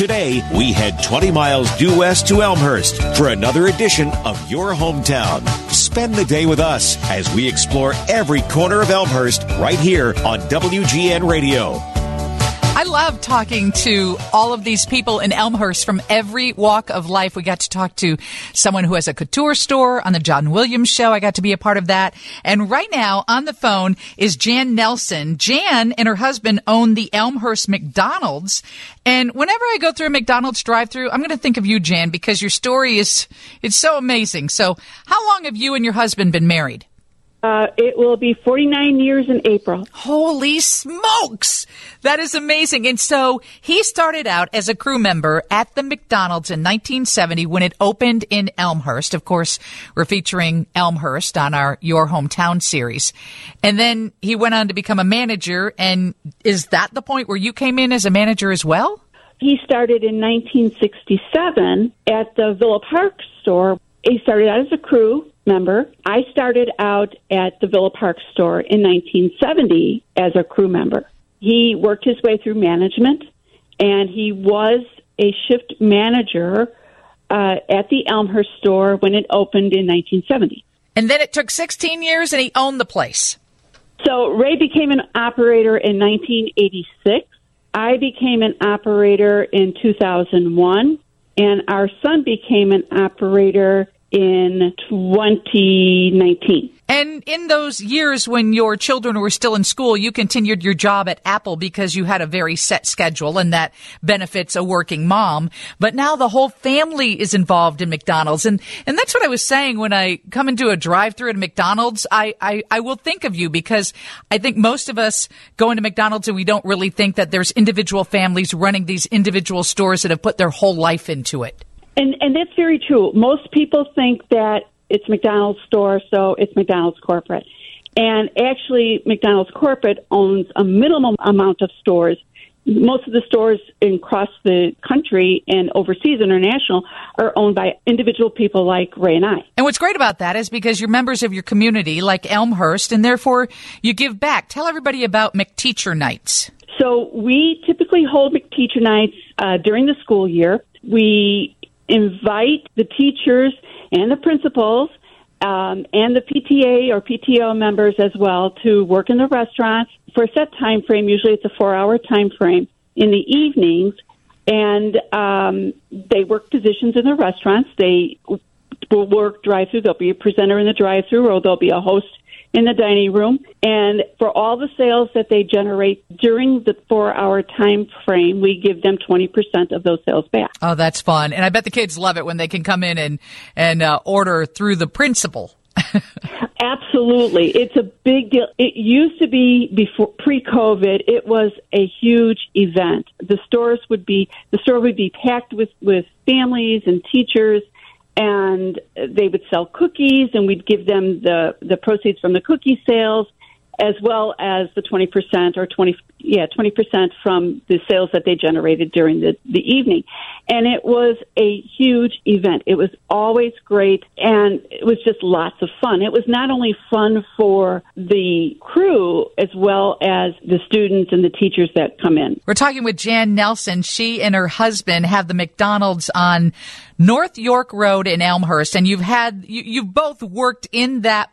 Today, we head 20 miles due west to Elmhurst for another edition of Your Hometown. Spend the day with us as we explore every corner of Elmhurst right here on WGN Radio. I love talking to all of these people in Elmhurst from every walk of life. We got to talk to someone who has a couture store on the John Williams show. I got to be a part of that. And right now on the phone is Jan Nelson. Jan and her husband own the Elmhurst McDonald's. And whenever I go through a McDonald's drive through, I'm going to think of you, Jan, because your story is, it's so amazing. So how long have you and your husband been married? Uh, it will be 49 years in April. Holy smokes! That is amazing. And so he started out as a crew member at the McDonald's in 1970 when it opened in Elmhurst. Of course, we're featuring Elmhurst on our Your Hometown series. And then he went on to become a manager. And is that the point where you came in as a manager as well? He started in 1967 at the Villa Park store. He started out as a crew member. I started out at the Villa Park store in 1970 as a crew member. He worked his way through management, and he was a shift manager uh, at the Elmhurst store when it opened in 1970. And then it took 16 years, and he owned the place. So Ray became an operator in 1986. I became an operator in 2001, and our son became an operator in 2019. And in those years when your children were still in school, you continued your job at Apple because you had a very set schedule and that benefits a working mom. But now the whole family is involved in McDonald's. And, and that's what I was saying when I come into a drive through at McDonald's. I, I, I will think of you because I think most of us go into McDonald's and we don't really think that there's individual families running these individual stores that have put their whole life into it. And and that's very true. Most people think that it's McDonald's store, so it's McDonald's corporate. And actually, McDonald's corporate owns a minimum amount of stores. Most of the stores across the country and overseas, international, are owned by individual people like Ray and I. And what's great about that is because you're members of your community, like Elmhurst, and therefore you give back. Tell everybody about McTeacher Nights. So we typically hold McTeacher Nights uh, during the school year. We invite the teachers and the principals um, and the PTA or PTO members as well to work in the restaurants for a set time frame. Usually, it's a four-hour time frame in the evenings, and um, they work positions in the restaurants. They will work drive-through. There'll be a presenter in the drive-through, or there'll be a host in the dining room. And for all the sales that they generate during the four hour time frame, we give them 20% of those sales back. Oh, that's fun. And I bet the kids love it when they can come in and, and uh, order through the principal. Absolutely. It's a big deal. It used to be before pre-COVID, it was a huge event. The stores would be the store would be packed with with families and teachers and they would sell cookies, and we'd give them the the proceeds from the cookie sales, as well as the twenty percent or twenty yeah twenty percent from the sales that they generated during the the evening, and it was a huge event. It was always great, and it was just lots of fun. It was not only fun for the crew as well as the students and the teachers that come in. We're talking with Jan Nelson. She and her husband have the McDonald's on North York Road in Elmhurst, and you've had you, you've both worked in that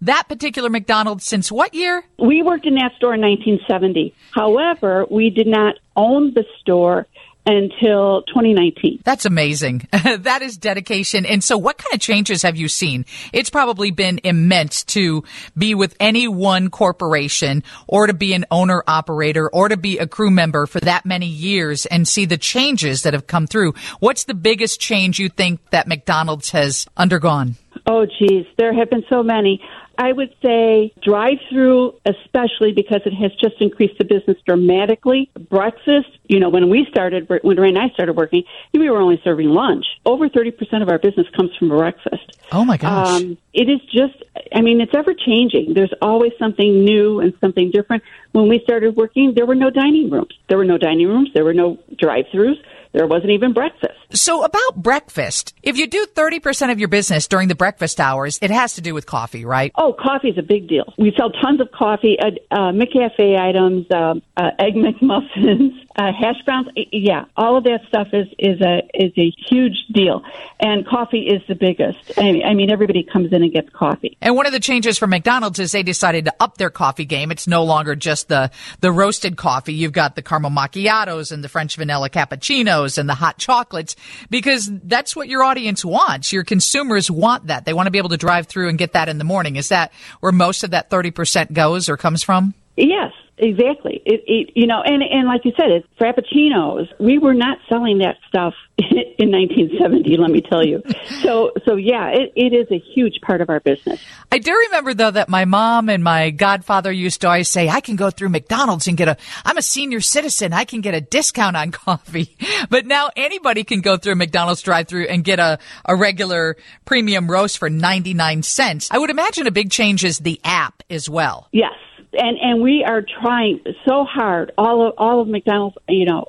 that particular McDonald's since what year? We worked in that store in 1970. However, we did not own the store until 2019. That's amazing. that is dedication. And so what kind of changes have you seen? It's probably been immense to be with any one corporation or to be an owner operator or to be a crew member for that many years and see the changes that have come through. What's the biggest change you think that McDonald's has undergone? Oh, geez, there have been so many. I would say drive through, especially because it has just increased the business dramatically. Breakfast, you know, when we started, when Ray and I started working, we were only serving lunch. Over 30% of our business comes from breakfast. Oh my gosh. Um, it is just, I mean, it's ever changing. There's always something new and something different. When we started working, there were no dining rooms. There were no dining rooms. There were no drive throughs. There wasn't even breakfast. So about breakfast, if you do 30% of your business during the breakfast hours, it has to do with coffee, right? Oh, coffee is a big deal. We sell tons of coffee, uh, uh, McCafe items, uh, uh, egg McMuffins, uh, hash browns. Yeah, all of that stuff is is a is a huge deal, and coffee is the biggest. I mean, I mean, everybody comes in and gets coffee. And one of the changes for McDonald's is they decided to up their coffee game. It's no longer just the the roasted coffee. You've got the caramel macchiatos and the French vanilla cappuccinos and the hot chocolates because that's what your audience wants. Your consumers want that. They want to be able to drive through and get that in the morning. Is that where most of that thirty percent goes or comes from? Yes, exactly. It, it, you know, and and like you said, it's frappuccinos. We were not selling that stuff in 1970. Let me tell you. So so yeah, it, it is a huge part of our business. I do remember though that my mom and my godfather used to always say, "I can go through McDonald's and get a. I'm a senior citizen. I can get a discount on coffee." But now anybody can go through a McDonald's drive-through and get a a regular premium roast for 99 cents. I would imagine a big change is the app as well. Yes and and we are trying so hard. All of all of McDonald's, you know,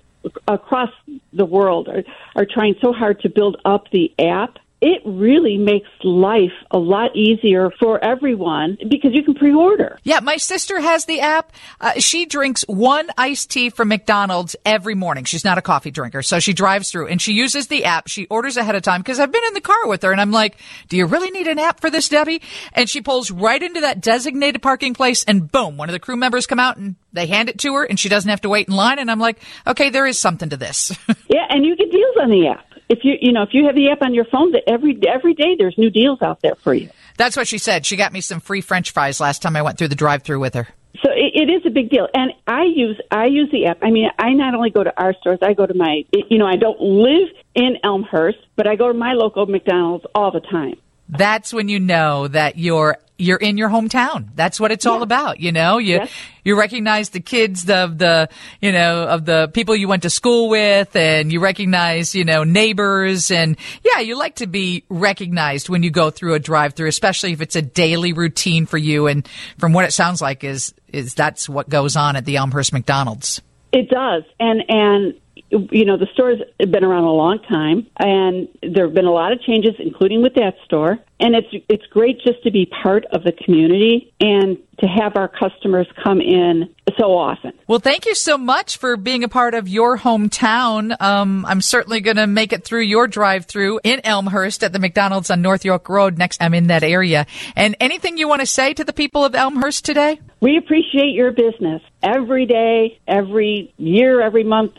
across the world are are trying so hard to build up the app it really makes life a lot easier for everyone because you can pre-order. Yeah, my sister has the app. Uh, she drinks one iced tea from McDonald's every morning. She's not a coffee drinker, so she drives through and she uses the app. She orders ahead of time because I've been in the car with her and I'm like, "Do you really need an app for this, Debbie?" And she pulls right into that designated parking place and boom, one of the crew members come out and they hand it to her and she doesn't have to wait in line and I'm like, "Okay, there is something to this." yeah, and you get deals on the app if you you know if you have the app on your phone, that every every day there's new deals out there for you. That's what she said. She got me some free French fries last time I went through the drive-through with her. So it, it is a big deal, and I use I use the app. I mean, I not only go to our stores, I go to my you know I don't live in Elmhurst, but I go to my local McDonald's all the time. That's when you know that you're you're in your hometown. That's what it's yeah. all about. You know, you, yes. you recognize the kids of the, you know, of the people you went to school with and you recognize, you know, neighbors and yeah, you like to be recognized when you go through a drive through, especially if it's a daily routine for you. And from what it sounds like is, is that's what goes on at the Elmhurst McDonald's. It does. And, and, you know, the store's been around a long time, and there have been a lot of changes, including with that store. And it's it's great just to be part of the community and to have our customers come in so often. Well, thank you so much for being a part of your hometown. Um, I'm certainly going to make it through your drive-through in Elmhurst at the McDonald's on North York Road. Next, I'm in that area. And anything you want to say to the people of Elmhurst today? We appreciate your business every day, every year, every month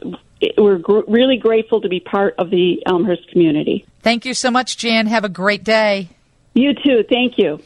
we're gr- really grateful to be part of the Elmhurst community. Thank you so much, Jan. Have a great day. You too. Thank you.